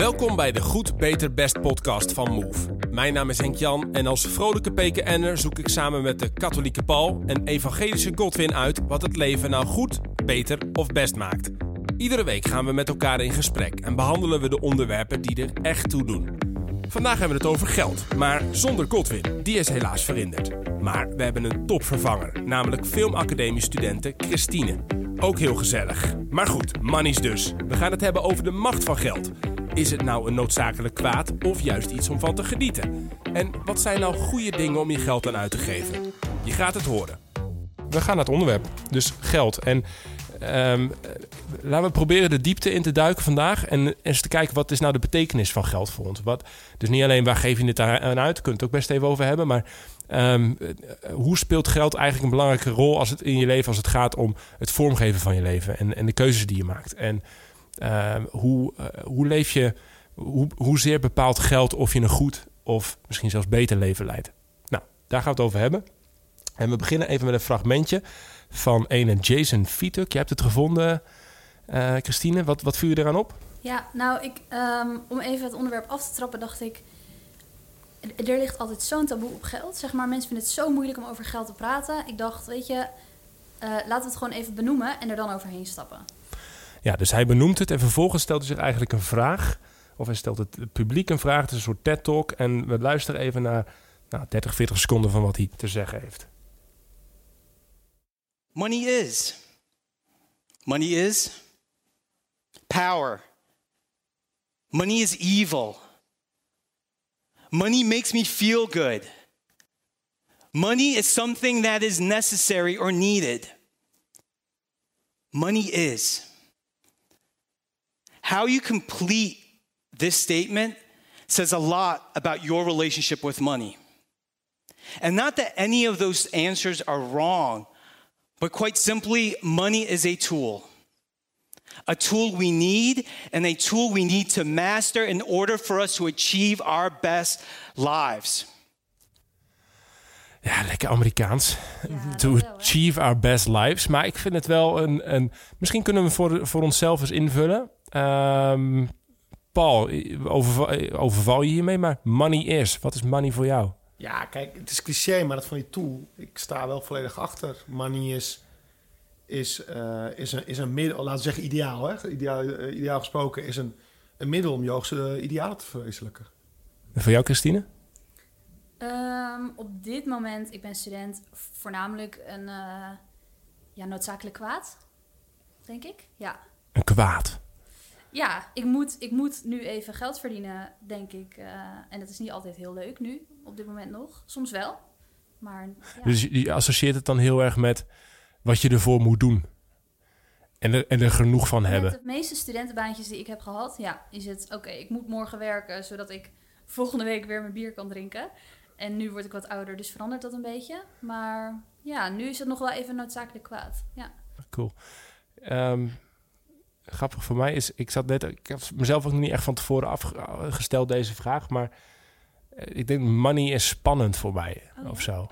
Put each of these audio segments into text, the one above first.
Welkom bij de Goed, Beter, Best podcast van Move. Mijn naam is Henk Jan en als vrolijke PKN'er zoek ik samen met de katholieke Paul en evangelische Godwin uit wat het leven nou goed, beter of best maakt. Iedere week gaan we met elkaar in gesprek en behandelen we de onderwerpen die er echt toe doen. Vandaag hebben we het over geld, maar zonder Godwin. Die is helaas verhinderd. Maar we hebben een topvervanger, namelijk filmacademiestudente Christine. Ook heel gezellig. Maar goed, money's dus. We gaan het hebben over de macht van geld. Is het nou een noodzakelijk kwaad of juist iets om van te genieten? En wat zijn nou goede dingen om je geld aan uit te geven? Je gaat het horen. We gaan naar het onderwerp, dus geld. En ehm, laten we proberen de diepte in te duiken vandaag. En eens te kijken wat is nou de betekenis van geld voor ons. Wat, dus niet alleen waar geef je het aan uit, kunt het ook best even over hebben. Maar ehm, hoe speelt geld eigenlijk een belangrijke rol als het in je leven als het gaat om het vormgeven van je leven en, en de keuzes die je maakt? En hoe, uh, hoe leef je, hoe, hoezeer bepaalt geld of je een goed of misschien zelfs beter leven leidt? Nou, daar gaan we het over hebben. En we beginnen even met een fragmentje van een Jason Vituk. Je hebt het gevonden, uh, Christine. Wat, wat vuur je eraan op? Ja, nou, ik, um, om even het onderwerp af te trappen, dacht ik... Er ligt altijd zo'n taboe op geld. Zeg maar, mensen vinden het zo moeilijk om over geld te praten. Ik dacht, weet je, uh, laten we het gewoon even benoemen en er dan overheen stappen. Ja, dus hij benoemt het en vervolgens stelt hij zich eigenlijk een vraag. Of hij stelt het publiek een vraag. Het is een soort TED-talk. En we luisteren even naar nou, 30, 40 seconden van wat hij te zeggen heeft. Money is. Money is power. Money is evil. Money makes me feel good. Money is something that is necessary or needed. Money is. How you complete this statement says a lot about your relationship with money. And not that any of those answers are wrong, but quite simply, money is a tool. A tool we need and a tool we need to master in order for us to achieve our best lives. Ja, lekker Amerikaans. Ja, mm-hmm. to achieve our best lives. Maar ik vind het wel een. een misschien kunnen we voor, voor onszelf eens invullen. Um, Paul, overval, overval je hiermee, maar money is. Wat is money voor jou? Ja, kijk, het is cliché, maar dat van die tool, ik sta wel volledig achter. Money is, is, uh, is, een, is een middel, laten we zeggen ideaal, hè? Ideaal, uh, ideaal gesproken, is een, een middel om je hoogste idealen te verwezenlijken. En voor jou, Christine? Um, op dit moment, ik ben student, voornamelijk een uh, ja, noodzakelijk kwaad, denk ik. Ja. Een kwaad? Ja, ik moet, ik moet nu even geld verdienen, denk ik. Uh, en dat is niet altijd heel leuk nu, op dit moment nog. Soms wel. Maar, ja. Dus je associeert het dan heel erg met wat je ervoor moet doen. En er, en er genoeg van met hebben. De meeste studentenbaantjes die ik heb gehad, ja, is het oké, ik moet morgen werken zodat ik volgende week weer mijn bier kan drinken. En nu word ik wat ouder, dus verandert dat een beetje. Maar ja, nu is het nog wel even noodzakelijk kwaad. Ja. Cool. Um, grappig voor mij is, ik zat net, ik heb mezelf ook niet echt van tevoren afgesteld deze vraag, maar eh, ik denk money is spannend voor mij oh, of zo.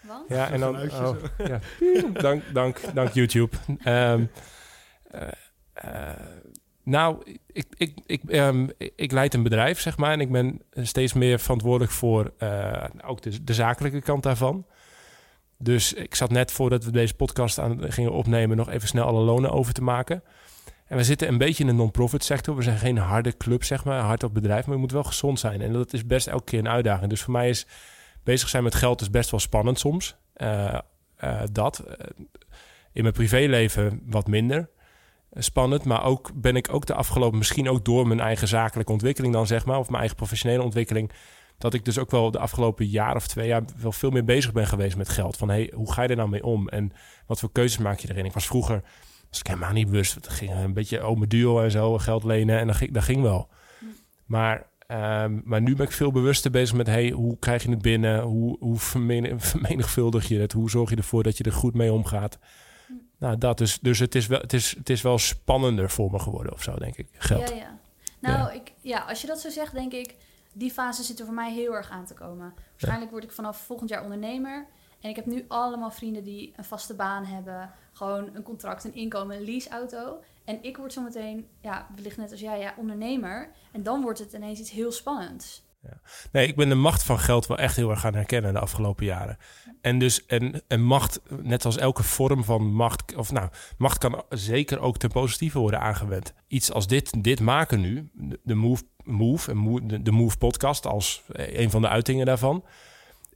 Want? Ja, en dan, oh, ja. dank, dank, dank YouTube. Um, uh, uh, nou, ik, ik, ik, um, ik leid een bedrijf, zeg maar, en ik ben steeds meer verantwoordelijk voor ook de, de zakelijke kant daarvan. Dus ik zat net voordat we deze podcast aan gingen opnemen, nog even snel alle lonen over te maken. En we zitten een beetje in de non-profit sector. We zijn geen harde club, zeg maar, hard op bedrijf, maar je moet wel gezond zijn. En dat is best elke keer een uitdaging. Dus voor mij is bezig zijn met geld is best wel spannend soms. Uh, uh, dat. Uh, in mijn privéleven wat minder spannend. Maar ook ben ik ook de afgelopen, misschien ook door mijn eigen zakelijke ontwikkeling dan, zeg maar, of mijn eigen professionele ontwikkeling, dat ik dus ook wel de afgelopen jaar of twee jaar wel veel meer bezig ben geweest met geld. Van hey, hoe ga je er nou mee om? En wat voor keuzes maak je erin? Ik was vroeger was ik helemaal niet bewust. Het ging een beetje ome duo en zo, geld lenen en dat ging, dat ging wel. Maar, um, maar nu ben ik veel bewuster bezig met... Hey, hoe krijg je het binnen? Hoe, hoe vermenigvuldig je het? Hoe zorg je ervoor dat je er goed mee omgaat? Nou, dat dus. Dus het is, wel, het, is, het is wel spannender voor me geworden of zo, denk ik. Geld. Ja, ja. Nou, ja. Ik, ja, als je dat zo zegt, denk ik... Die fase zit er voor mij heel erg aan te komen. Waarschijnlijk word ik vanaf volgend jaar ondernemer. En ik heb nu allemaal vrienden die een vaste baan hebben gewoon een contract, een inkomen, een leaseauto. En ik word zometeen, ja, wellicht net als jij, ja, ondernemer. En dan wordt het ineens iets heel spannends. Nee, ik ben de macht van geld wel echt heel erg gaan herkennen de afgelopen jaren. En dus en, en macht, net als elke vorm van macht, of nou, macht kan zeker ook ten positieve worden aangewend. Iets als dit, dit maken nu, de- Move, Move de, de Move podcast als een van de uitingen daarvan,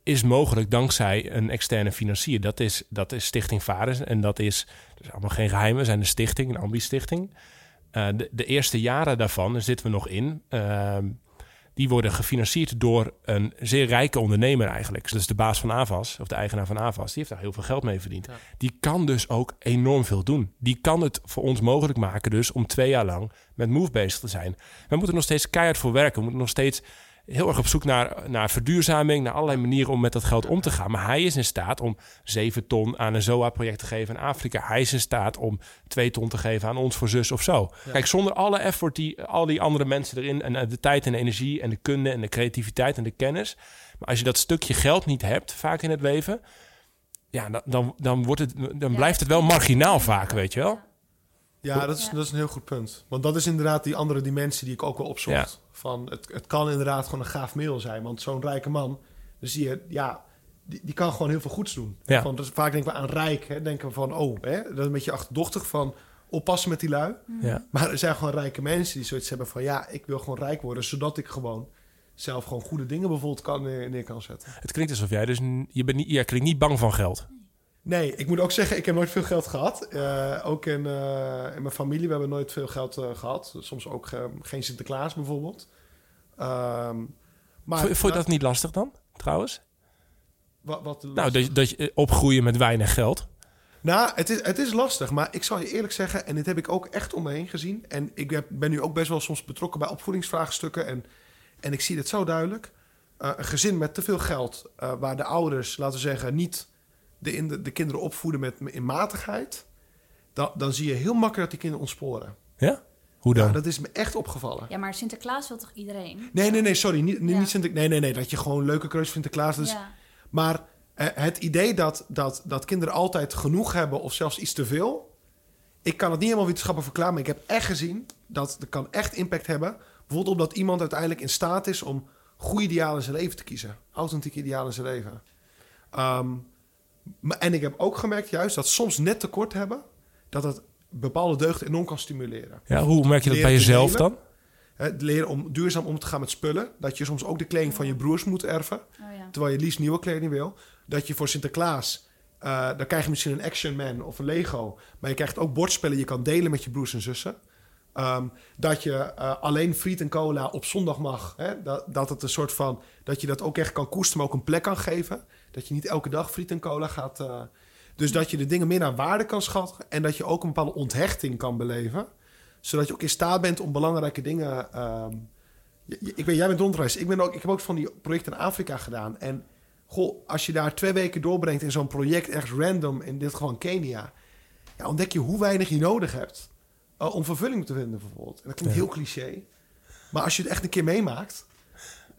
is mogelijk dankzij een externe financier. Dat is, dat is Stichting Vares en dat is, dat is allemaal geen geheim, we zijn een stichting, een ambi-stichting. Eh, de, de eerste jaren daarvan, daar zitten we nog in, ehm, die worden gefinancierd door een zeer rijke ondernemer eigenlijk. Dus de baas van Avas, of de eigenaar van Avas. Die heeft daar heel veel geld mee verdiend. Die kan dus ook enorm veel doen. Die kan het voor ons mogelijk maken dus om twee jaar lang met Move bezig te zijn. We moeten er nog steeds keihard voor werken. We moeten nog steeds heel erg op zoek naar, naar verduurzaming, naar allerlei manieren om met dat geld om te gaan. Maar hij is in staat om 7 ton aan een ZOA-project te geven in Afrika. Hij is in staat om 2 ton te geven aan ons voor zus of zo. Kijk, zonder alle effort die al die andere mensen erin en eh, de tijd en de energie en de kunde en de creativiteit en de kennis. Maar als je dat stukje geld niet hebt, vaak in het leven, ja, dan, dan, dan, wordt het, dan Ja. blijft het wel marginaal vaak, weet je wel. Ja, dat is, Ja. dat is een heel goed punt. Want dat is inderdaad die andere dimensie die ik ook wel opzocht. Van het, het kan inderdaad gewoon een gaaf middel zijn. Want zo'n rijke man, dan zie je, ja, die, die kan gewoon heel veel goeds doen. Ja. Van, dus vaak denken we aan rijk, hè, denken we van, oh, hè, dat is een beetje achterdochtig van oppassen met die lui. Ja. Maar er zijn gewoon rijke mensen die zoiets hebben van, ja, ik wil gewoon rijk worden, zodat ik gewoon zelf gewoon goede dingen bijvoorbeeld kan, neer, neer kan zetten. Het klinkt alsof jij dus, je bent niet, jij klinkt niet bang van geld. Nee, ik moet ook zeggen, ik heb nooit veel geld gehad. Eh, ook in, eh, in mijn familie, we hebben nooit veel geld eh, gehad. Soms ook geen Sinterklaas bijvoorbeeld. Ehm, maar Vond, je dat niet lastig dan, trouwens? Wat, wat Nou, dat, je- dat je opgroeien met weinig geld. Nou, het is, het is lastig, maar ik zal je eerlijk zeggen, en dit heb ik ook echt om me heen gezien. En ik heb, ben nu ook best wel soms betrokken bij opvoedingsvraagstukken. En, en ik zie het zo duidelijk. Een gezin met te veel geld, waar de ouders, laten we zeggen, niet de, in de, de kinderen opvoeden met in matigheid. Dan, dan zie je heel makkelijk dat die kinderen ontsporen. Ja? Hoe dan? Ja, dat is me echt opgevallen. Ja, maar Sinterklaas wil toch iedereen? Nee, nee, nee, sorry. Niet, niet, Ja. niet Sinter- nee, nee, nee. Dat je gewoon leuke keuzes vindt Sinterklaas. Dus, ja. Maar eh, het idee dat, dat, dat kinderen altijd genoeg hebben of zelfs iets te veel. Ik kan het niet helemaal wetenschappelijk verklaren, maar ik heb echt gezien dat het kan echt impact hebben. Bijvoorbeeld omdat iemand uiteindelijk in staat is om goede idealen in zijn leven te kiezen. Authentieke idealen in zijn leven. Ehm, en ik heb ook gemerkt juist dat soms net tekort hebben, dat het bepaalde deugden enorm kan stimuleren. Ja, hoe merk je dat bij jezelf dan? Hè, Het leren om duurzaam om te gaan met spullen. Dat je soms ook de kleding van je broers moet erven. Oh ja. Terwijl je liefst nieuwe kleding wil. Dat je voor Sinterklaas... eh, dan krijg je misschien een Action Man of een Lego. Maar je krijgt ook bordspellen. Je kan delen met je broers en zussen. Ehm, dat je eh, alleen friet en cola op zondag mag. Hè? Dat, dat het een soort van... Dat je dat ook echt kan koesteren, maar ook een plek kan geven. Dat je niet elke dag friet en cola gaat... eh, dus dat je de dingen meer naar waarde kan schatten. En dat je ook een bepaalde onthechting kan beleven. Zodat je ook in staat bent om belangrijke dingen... ehm, ik ben, jij bent rondreis. Ik, ben ook, ik heb ook van die projecten in Afrika gedaan. En goh, als je daar twee weken doorbrengt in zo'n project, ergens random, in dit geval in Kenia, ja, ontdek je hoe weinig je nodig hebt eh, om vervulling te vinden, bijvoorbeeld. En dat klinkt Ja. heel cliché. Maar als je het echt een keer meemaakt,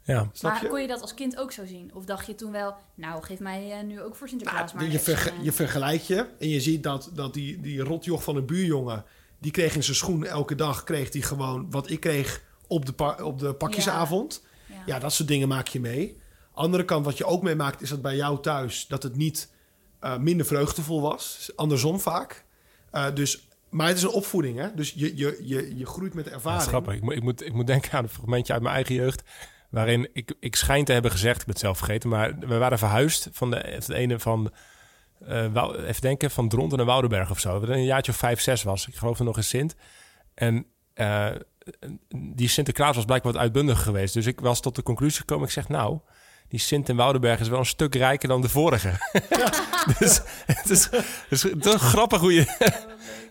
Ja. Maar je? kon je dat als kind ook zo zien? Of dacht je toen wel, nou, geef mij eh, nu ook voor Sinterklaas Nou, maar je, een verge- extra- je vergelijkt je en je ziet dat, dat die, die rotjoch van een buurjongen, die kreeg in zijn schoen elke dag, kreeg die gewoon wat ik kreeg op de, pa- op de pakjesavond. Ja. Ja, dat soort dingen maak je mee. Andere kant, wat je ook meemaakt, is dat bij jou thuis dat het niet eh, minder vreugdevol was. Andersom vaak. Eh, dus, maar het is een opvoeding, hè? Dus je, je, je, je groeit met Ja, ervaring. grappig. Ik moet, ik, moet, ik moet denken aan een fragmentje uit mijn eigen jeugd. Waarin ik, ik schijn te hebben gezegd, ik ben het zelf vergeten, maar we waren verhuisd van de, ene van, eh, even denken, van Dronten naar Woudenberg of zo. Dat een jaartje of vijf, zes was. Ik geloof er nog in Sint. En eh, die Sinterklaas was blijkbaar wat uitbundig geweest. Dus ik was tot de conclusie gekomen. Ik zeg, nou, die Sint in Woudenberg is wel een stuk rijker dan de vorige. dus het is, het is grappig hoe je...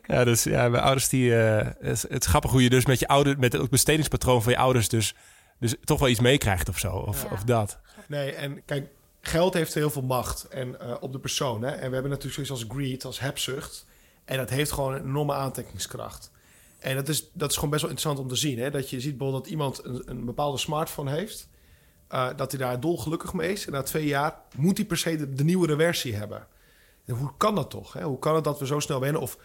Ja, dus ja, mijn ouders die. eh, het, het grappig hoe je dus met je ouder, met het bestedingspatroon van je ouders, dus, dus toch wel iets meekrijgt of zo. Of, Ja. of dat. Nee, en kijk, geld heeft heel veel macht en, eh, op de persoon. Hè? En we hebben natuurlijk zoiets als greed, als hebzucht. En dat heeft gewoon een enorme aantrekkingskracht. En dat is, dat is gewoon best wel interessant om te zien. Hè? Dat je ziet bijvoorbeeld dat iemand een, een bepaalde smartphone heeft. eh, dat hij daar dolgelukkig mee is. En na twee jaar moet hij per se de, de nieuwere versie hebben. En hoe kan dat toch? Hè? Hoe kan het dat we zo snel wennen? Of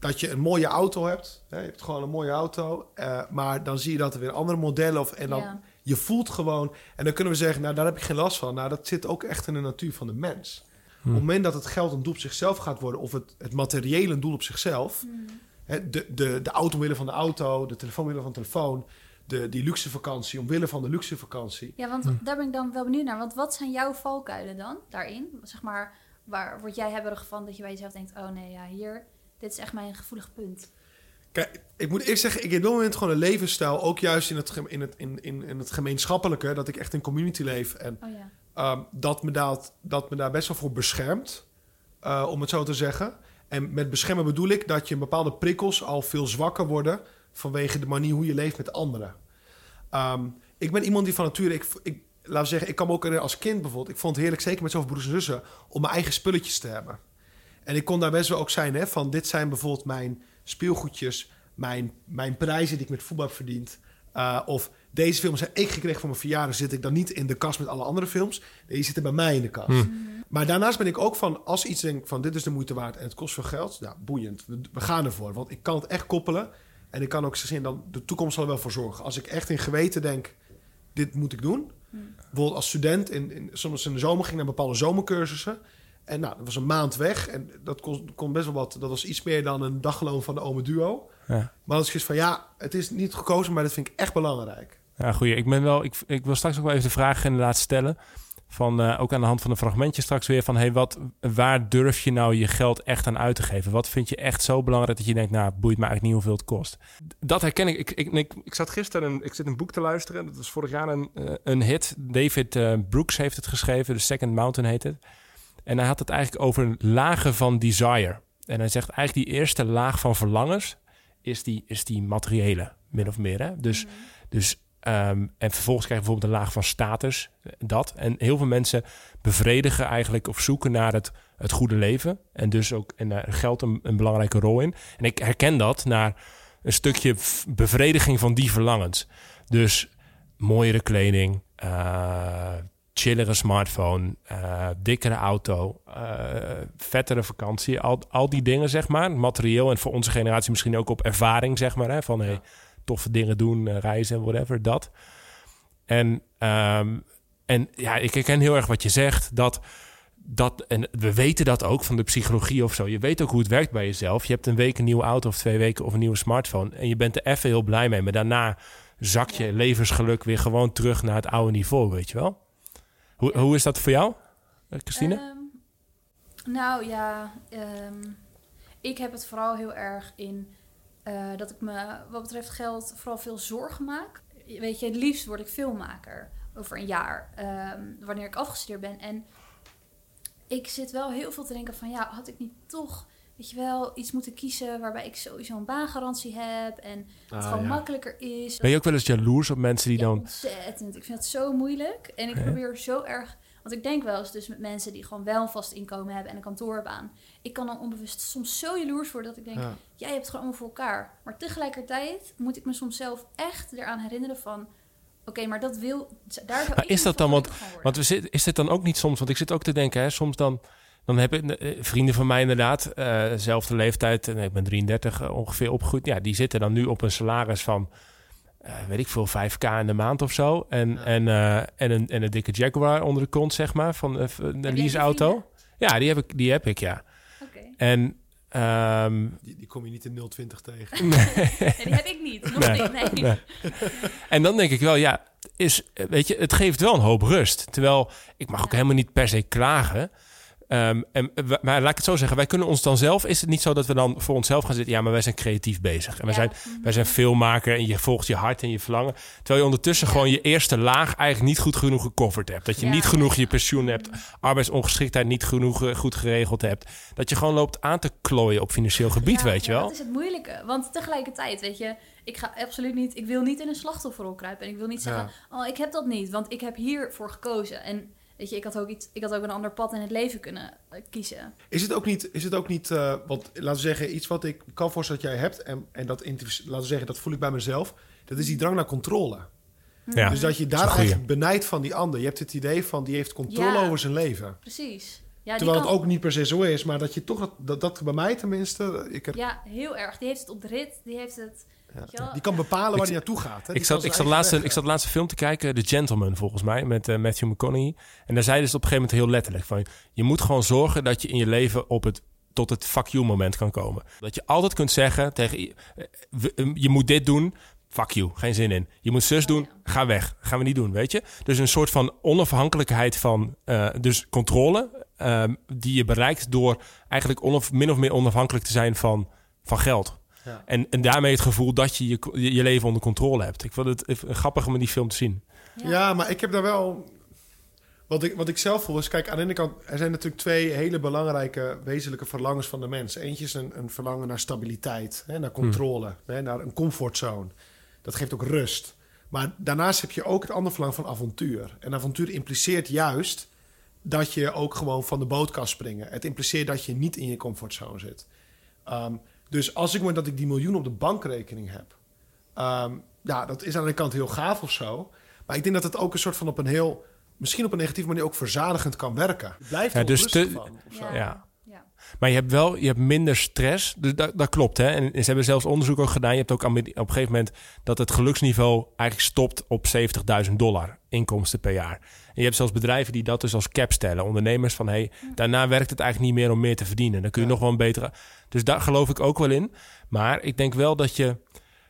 dat je een mooie auto hebt. Hè? Je hebt gewoon een mooie auto. eh, maar dan zie je dat er weer andere modellen... Of, en dan, Ja. je voelt gewoon... En dan kunnen we zeggen, nou, daar heb ik geen last van. Nou, dat zit ook echt in de natuur van de mens. Op het moment dat het geld een doel op zichzelf gaat worden... of het, het materiële een doel op zichzelf... Hè, de, de, de auto willen van de auto, de telefoon willen van de telefoon... De, die luxe vakantie omwille van de luxe vakantie. Ja, want daar ben ik dan wel benieuwd naar. Want wat zijn jouw valkuilen dan daarin? Zeg maar, waar word jij hebberig van dat je bij jezelf denkt... oh nee, ja, hier, dit is echt mijn gevoelig punt. Kijk, ik moet eerst zeggen, ik heb op dit moment gewoon een levensstijl... ook juist in het, in het, in, in, in het gemeenschappelijke... dat ik echt in community leef... en Oh ja. Ehm, dat, me dat, dat me daar best wel voor beschermt, eh, om het zo te zeggen. En met beschermen bedoel ik dat je bepaalde prikkels al veel zwakker worden vanwege de manier hoe je leeft met anderen. Ehm, ik ben iemand die van nature, ik, ik, laat zeggen, ik kan me ook als kind bijvoorbeeld. Ik vond het heerlijk, zeker met zoveel broers en zussen, om mijn eigen spulletjes te hebben. En ik kon daar best wel ook zijn, hè, van dit zijn bijvoorbeeld mijn speelgoedjes, mijn, mijn prijzen die ik met voetbal heb verdiend. Eh, of deze films heb ik gekregen voor mijn verjaardag, zit ik dan niet in de kast met alle andere films. Nee, die zitten bij mij in de kast. Maar daarnaast ben ik ook van, als iets denk van dit is de moeite waard en het kost veel geld, nou boeiend, we, we gaan ervoor. Want ik kan het echt koppelen en ik kan ook zeggen, dan de toekomst zal er wel voor zorgen. Als ik echt in geweten denk, dit moet ik doen. Bijvoorbeeld als student, in, in, soms in de zomer ging ik naar bepaalde zomercursussen. En nou, dat was een maand weg en dat kon, kon best wel wat, dat was iets meer dan een dagloon van de Ome Duo. Ja. Maar dat is dus van ja, het is niet gekozen, maar dat vind ik echt belangrijk. Ja, goeie. Ik, ben wel, ik, ik wil straks ook wel even de vraag inderdaad stellen. Van, eh, ook aan de hand van een fragmentje straks weer van... Hey, wat, waar durf je nou je geld echt aan uit te geven? Wat vind je echt zo belangrijk dat je denkt... nou, boeit me eigenlijk niet hoeveel het kost. Dat herken ik. Ik, ik, ik, ik zat gisteren een, ik zit een boek te luisteren. Dat was vorig jaar een, eh, een hit. David eh, Brooks heeft het geschreven. The Second Mountain heet het. En hij had het eigenlijk over lagen van desire. En hij zegt eigenlijk die eerste laag van verlangens... is die, is die materiële, min of meer. Hè? Dus... Dus, ehm, en vervolgens krijg je bijvoorbeeld een laag van status, dat. En heel veel mensen bevredigen eigenlijk of zoeken naar het, het goede leven. En dus ook en daar geldt een, een belangrijke rol in. En ik herken dat naar een stukje bevrediging van die verlangens. Dus mooiere kleding, eh chillere smartphone, eh, dikkere auto, eh, vettere vakantie. Al, al die dingen, zeg maar. Materieel en voor onze generatie misschien ook op ervaring, zeg maar. Hè, van hey, toffe dingen doen, eh, reizen, whatever, dat. En, ehm, en ja, ik herken heel erg wat je zegt. Dat, dat, en we weten dat ook van de psychologie of zo. Je weet ook hoe het werkt bij jezelf. Je hebt een week een nieuwe auto of twee weken of een nieuwe smartphone. En je bent er even heel blij mee. Maar daarna zak je levensgeluk weer gewoon terug naar het oude niveau, weet je wel? Hoe, hoe is dat voor jou, eh, Christine? Ehm, nou ja, ehm, ik heb het vooral heel erg in eh, dat ik me wat betreft geld vooral veel zorgen maak. Weet je, het liefst word ik filmmaker over een jaar, ehm, wanneer ik afgestudeerd ben. En ik zit wel heel veel te denken van ja, had ik niet toch, weet je wel, iets moeten kiezen waarbij ik sowieso een baangarantie heb en het Ah, gewoon ja. makkelijker is. ben je ook wel eens jaloers op mensen die Ja, dan... ontzettend. Ik vind het zo moeilijk. En ik Ja. probeer zo erg... Want ik denk wel eens dus met mensen die gewoon wel een vast inkomen hebben en een kantoorbaan. Ik kan dan onbewust soms zo jaloers worden dat ik denk, Ja. jij hebt het gewoon allemaal voor elkaar. Maar tegelijkertijd moet ik me soms zelf echt eraan herinneren van... Oké, maar dat wil... Daar zou is dat dan, want, want we zit, is dit dan ook niet soms, want ik zit ook te denken, hè, soms dan, dan hebben eh, vrienden van mij inderdaad, eh, dezelfde leeftijd, en ik ben 33 eh, ongeveer opgegroeid, ja, die zitten dan nu op een salaris van, eh, weet ik veel, 5k in de maand of zo, en, Ja. en, eh, en, een, en een dikke Jaguar onder de kont, zeg maar, van eh, een leaseauto. Ja, die heb ik, die heb ik, ja. Oké. En, ehm, Die, die kom je niet in 020 tegen. Nee, die heb ik niet. Nog Nee. niet, nee. Nee. En dan denk ik wel, ja, is, weet je, het geeft wel een hoop rust. Terwijl ik mag ook helemaal niet per se klagen. Ehm, en, maar laat ik het zo zeggen, wij kunnen ons dan zelf, is het niet zo dat we dan voor onszelf gaan zitten, ja, maar wij zijn creatief bezig. En wij, Ja. zijn, wij zijn filmmaker en je volgt je hart en je verlangen. Terwijl je ondertussen Ja. gewoon je eerste laag eigenlijk niet goed genoeg gecoverd hebt. Dat je Ja. niet genoeg je pensioen hebt, arbeidsongeschiktheid niet genoeg eh, goed geregeld hebt. Dat je gewoon loopt aan te klooien op financieel gebied, weet je wel. Dat is het moeilijke. Want tegelijkertijd, weet je, ik ga absoluut niet, ik wil niet in een slachtofferrol kruipen. En ik wil niet zeggen, oh, ik heb dat niet, want ik heb hiervoor gekozen. En weet je, ik had ook, iets, ik had ook een ander pad in het leven kunnen eh, kiezen. Is het ook niet, is het ook niet eh, want laten we zeggen, iets wat ik kan voorstellen dat jij hebt, en, en dat, laten we zeggen, dat voel ik bij mezelf, dat is die drang naar controle. Ja. Dus dat je daar eigenlijk benijdt van die ander. Je hebt het idee van, die heeft controle Ja. over zijn leven. Precies. Ja, Terwijl kan- het ook niet per se zo is, maar dat je toch, dat, dat, dat bij mij tenminste, ik heb, Ja, heel erg. Die heeft het op de rit. Die heeft het... wel. die kan bepalen waar Ik- hij naartoe gaat. Hè? Ik zat, ik, zat laatste, eigen ik zat laatste film te kijken, The Gentleman volgens mij, met eh, Matthew McConaughey. En daar zeiden ze op een gegeven moment heel letterlijk van... je moet gewoon zorgen dat je in je leven op het, tot het fuck you moment kan komen. Dat je altijd kunt zeggen tegen... eh, eh, je moet dit doen, fuck you, geen zin in. Je moet zus doen, ga weg. Gaan we niet doen, weet je? Dus een soort van onafhankelijkheid van... eh, dus controle ehm, die je bereikt door eigenlijk min of meer onafhankelijk te zijn van, van geld. Ja. En, en daarmee het gevoel dat je je, je leven onder controle hebt. Ik vond het grappig om die film te zien. Ja. maar ik heb daar wel. Wat ik, wat ik zelf voel is, kijk, aan de ene kant, er zijn natuurlijk twee hele belangrijke wezenlijke verlangens van de mens. Eentje is een, een verlangen naar stabiliteit, hè, naar controle, hè, naar een comfortzone. Dat geeft ook rust. Maar daarnaast heb je ook het andere verlangen van avontuur. En avontuur impliceert juist dat je ook gewoon van de boot kan springen. Het impliceert dat je niet in je comfortzone zit. Ehm, dus als ik maar dat ik die miljoen op de bankrekening heb, Ehm, ja, dat is aan de kant heel gaaf of zo. Maar ik denk dat het ook een soort van op een heel... misschien op een negatieve manier ook verzadigend kan werken. Je blijft Ja, er dus te- van. of zo. Ja. Ja. Maar je hebt wel je hebt minder stress. Dus dat, dat klopt. Hè? En ze hebben zelfs onderzoek ook gedaan. Je hebt ook op een gegeven moment dat het geluksniveau eigenlijk stopt op 70.000 dollar inkomsten per jaar. En je hebt zelfs bedrijven die dat dus als cap stellen. Ondernemers van hey, daarna werkt het eigenlijk niet meer om meer te verdienen. Dan kun je Ja. nog wel een betere. Dus daar geloof ik ook wel in. Maar ik denk wel dat je.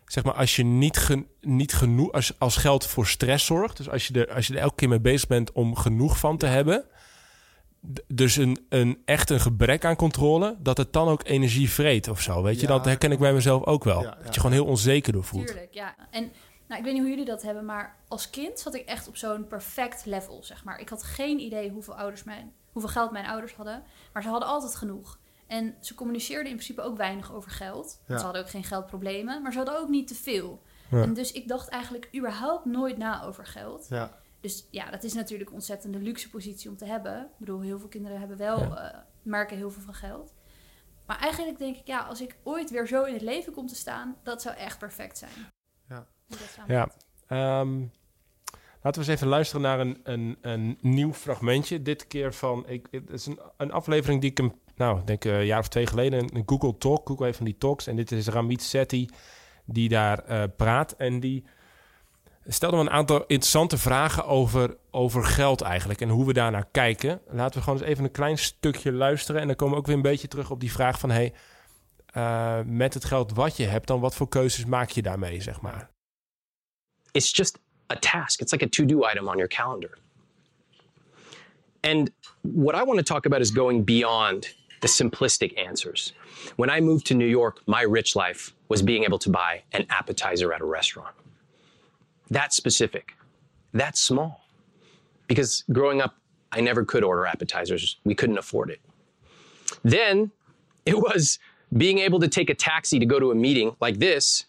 Zeg maar, als je niet, gen- niet genoeg als, als geld voor stress zorgt. Dus als je, er, als je er elke keer mee bezig bent om genoeg van te hebben. Dus een, een echt een gebrek aan controle, dat het dan ook energie vreet of zo. Weet je, Ja, dat herken ik bij mezelf ook wel. Ja, ja. dat je gewoon heel onzeker door voelt. Tuurlijk, ja. En nou, ik weet niet hoe jullie dat hebben, maar als kind zat ik echt op zo'n perfect level, zeg maar. Ik had geen idee hoeveel, ouders mijn, hoeveel geld mijn ouders hadden, maar ze hadden altijd genoeg. En ze communiceerden in principe ook weinig over geld. Ja. Ze hadden ook geen geldproblemen, maar ze hadden ook niet te veel. Ja. En dus ik dacht eigenlijk überhaupt nooit na over geld. Ja. Dus ja, dat is natuurlijk een ontzettende luxe positie om te hebben. Ik bedoel, heel veel kinderen hebben wel, eh, merken heel veel van geld. Maar eigenlijk denk ik, ja, als ik ooit weer zo in het leven kom te staan, dat zou echt perfect zijn. Ja. Ja. Ehm, laten we eens even luisteren naar een, een, een nieuw fragmentje. Dit keer van, ik, het is een, een aflevering die ik hem, nou, ik denk een jaar of twee geleden, een Google Talk, Google heeft van die talks. En dit is Ramit Sethi die daar eh, praat. En die stelde me een aantal interessante vragen over, over geld eigenlijk. En hoe we daarnaar kijken. Laten we gewoon eens even een klein stukje luisteren. En dan komen we ook weer een beetje terug op die vraag van, hey, eh, met het geld wat je hebt, dan wat voor keuzes maak je daarmee, zeg maar. it's just a task. It's like a to do item on your calendar. And what I want to talk about is going beyond the simplistic answers. When I moved to New York, my rich life was being able to buy an appetizer at a restaurant. That's specific. That's small. Because growing up, I never could order appetizers, we couldn't afford it. Then it was being able to take a taxi to go to a meeting like this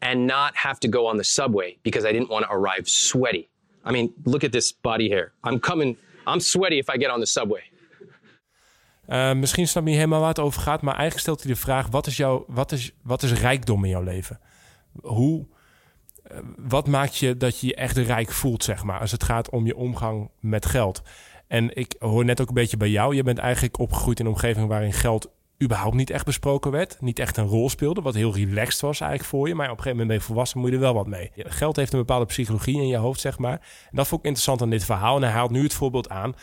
and not have to go on the subway because I didn't want to arrive sweaty. I mean, look at this body hair. I'm coming, I'm sweaty if I get on the subway. Uh, misschien snap je niet helemaal waar het over gaat, maar eigenlijk stelt hij de vraag: wat is, jouw, wat is, wat is rijkdom in jouw leven? Hoe, uh, wat maakt je dat je je echt rijk voelt, zeg maar, als het gaat om je omgang met geld? En ik hoor net ook een beetje bij jou. Je bent eigenlijk opgegroeid in een omgeving waarin geld überhaupt niet echt besproken werd. Niet echt een rol speelde, wat heel relaxed was eigenlijk voor je. Maar op een gegeven moment ben je volwassen, moet je er wel wat mee. Geld heeft een bepaalde psychologie in je hoofd, zeg maar. En dat vond ik interessant aan dit verhaal. En hij haalt nu het voorbeeld aan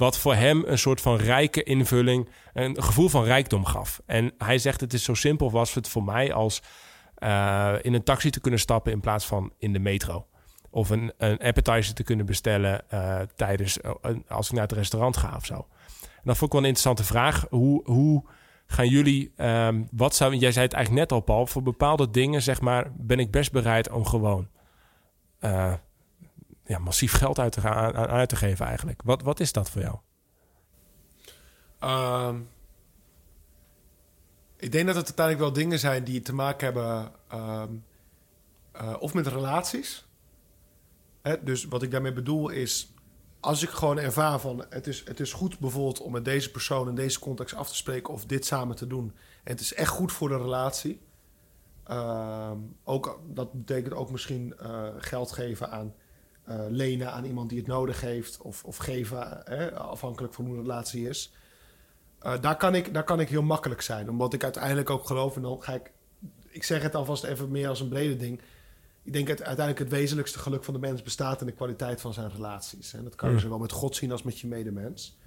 wat voor hem een soort van rijke invulling, een gevoel van rijkdom gaf. En hij zegt het is zo simpel was het voor mij als uh, in een taxi te kunnen stappen in plaats van in de metro. Of een, een appetizer te kunnen bestellen uh, tijdens uh, als ik naar het restaurant ga of zo. En dat vond ik wel een interessante vraag. Hoe, hoe gaan jullie, um, wat zou, jij zei het eigenlijk net al Paul, voor bepaalde dingen zeg maar ben ik best bereid om gewoon ja, massief geld uit te, gaan, uit te geven eigenlijk. Wat, wat is dat voor jou? Um, ik denk dat het uiteindelijk wel dingen zijn die te maken hebben um, uh, of met relaties. Hè, dus wat ik daarmee bedoel is, als ik gewoon ervaar van het is, het is goed bijvoorbeeld om met deze persoon in deze context af te spreken of dit samen te doen. En het is echt goed voor de relatie. Um, ook, dat betekent ook misschien uh, geld geven aan uh, lenen aan iemand die het nodig heeft. Of, of geven, hè, afhankelijk van hoe de relatie is. Eh, daar, kan ik, daar kan ik heel makkelijk zijn. Omdat ik uiteindelijk ook geloof. En dan ga ik. Ik zeg het alvast even meer als een brede ding. Ik denk dat uiteindelijk het wezenlijkste geluk van de mens bestaat in de kwaliteit van zijn relaties. En dat kan je Mm. zowel met God zien als met je medemens.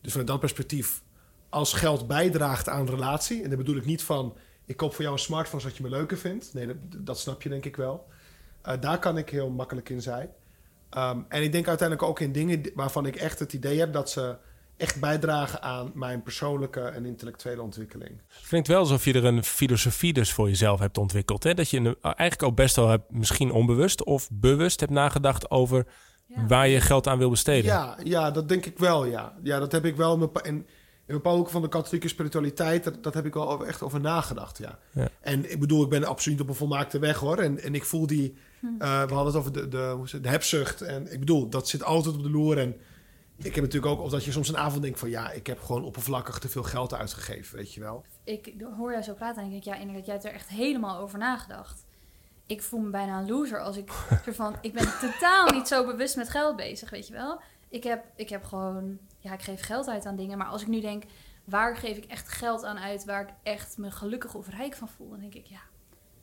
Dus vanuit dat perspectief, als geld bijdraagt aan een relatie, en daar bedoel ik niet van ik koop voor jou een smartphone zodat je me leuker vindt. Nee, dat, dat snap je denk ik wel. Eh, daar kan ik heel makkelijk in zijn. Ehm, en ik denk uiteindelijk ook in dingen waarvan ik echt het idee heb dat ze echt bijdragen aan mijn persoonlijke en intellectuele ontwikkeling. Het klinkt wel alsof je er een filosofie dus voor jezelf hebt ontwikkeld. Hè? Dat je een- eigenlijk ook best wel hebt, misschien onbewust of bewust hebt nagedacht over Ja. waar je geld aan wil besteden. Ja, ja, dat denk ik wel, ja. Ja, dat heb ik wel in, bepa- in, bepaalde hoeken van de katholieke spiritualiteit, dat, dat heb ik wel over- echt over nagedacht, ja. Ja. En ik bedoel, ik ben absoluut op een volmaakte weg, hoor. En, en ik voel die, eh, we hadden het over de, de, het, de hebzucht. En ik bedoel, dat zit altijd op de loer. En ik heb natuurlijk ook, of dat je soms een avond denkt van, ja, ik heb gewoon oppervlakkig te veel geld uitgegeven, weet je wel. ik hoor jou zo praten en ik denk, ja, inderdaad, jij hebt er echt helemaal over nagedacht. Ik voel me bijna een loser als ik van, ik ben totaal niet zo bewust met geld bezig, weet je wel. Ik heb, ik heb gewoon, ja, ik geef geld uit aan dingen, maar als ik nu denk, waar geef ik echt geld aan uit, waar ik echt me gelukkig of rijk van voel, dan denk ik, ja,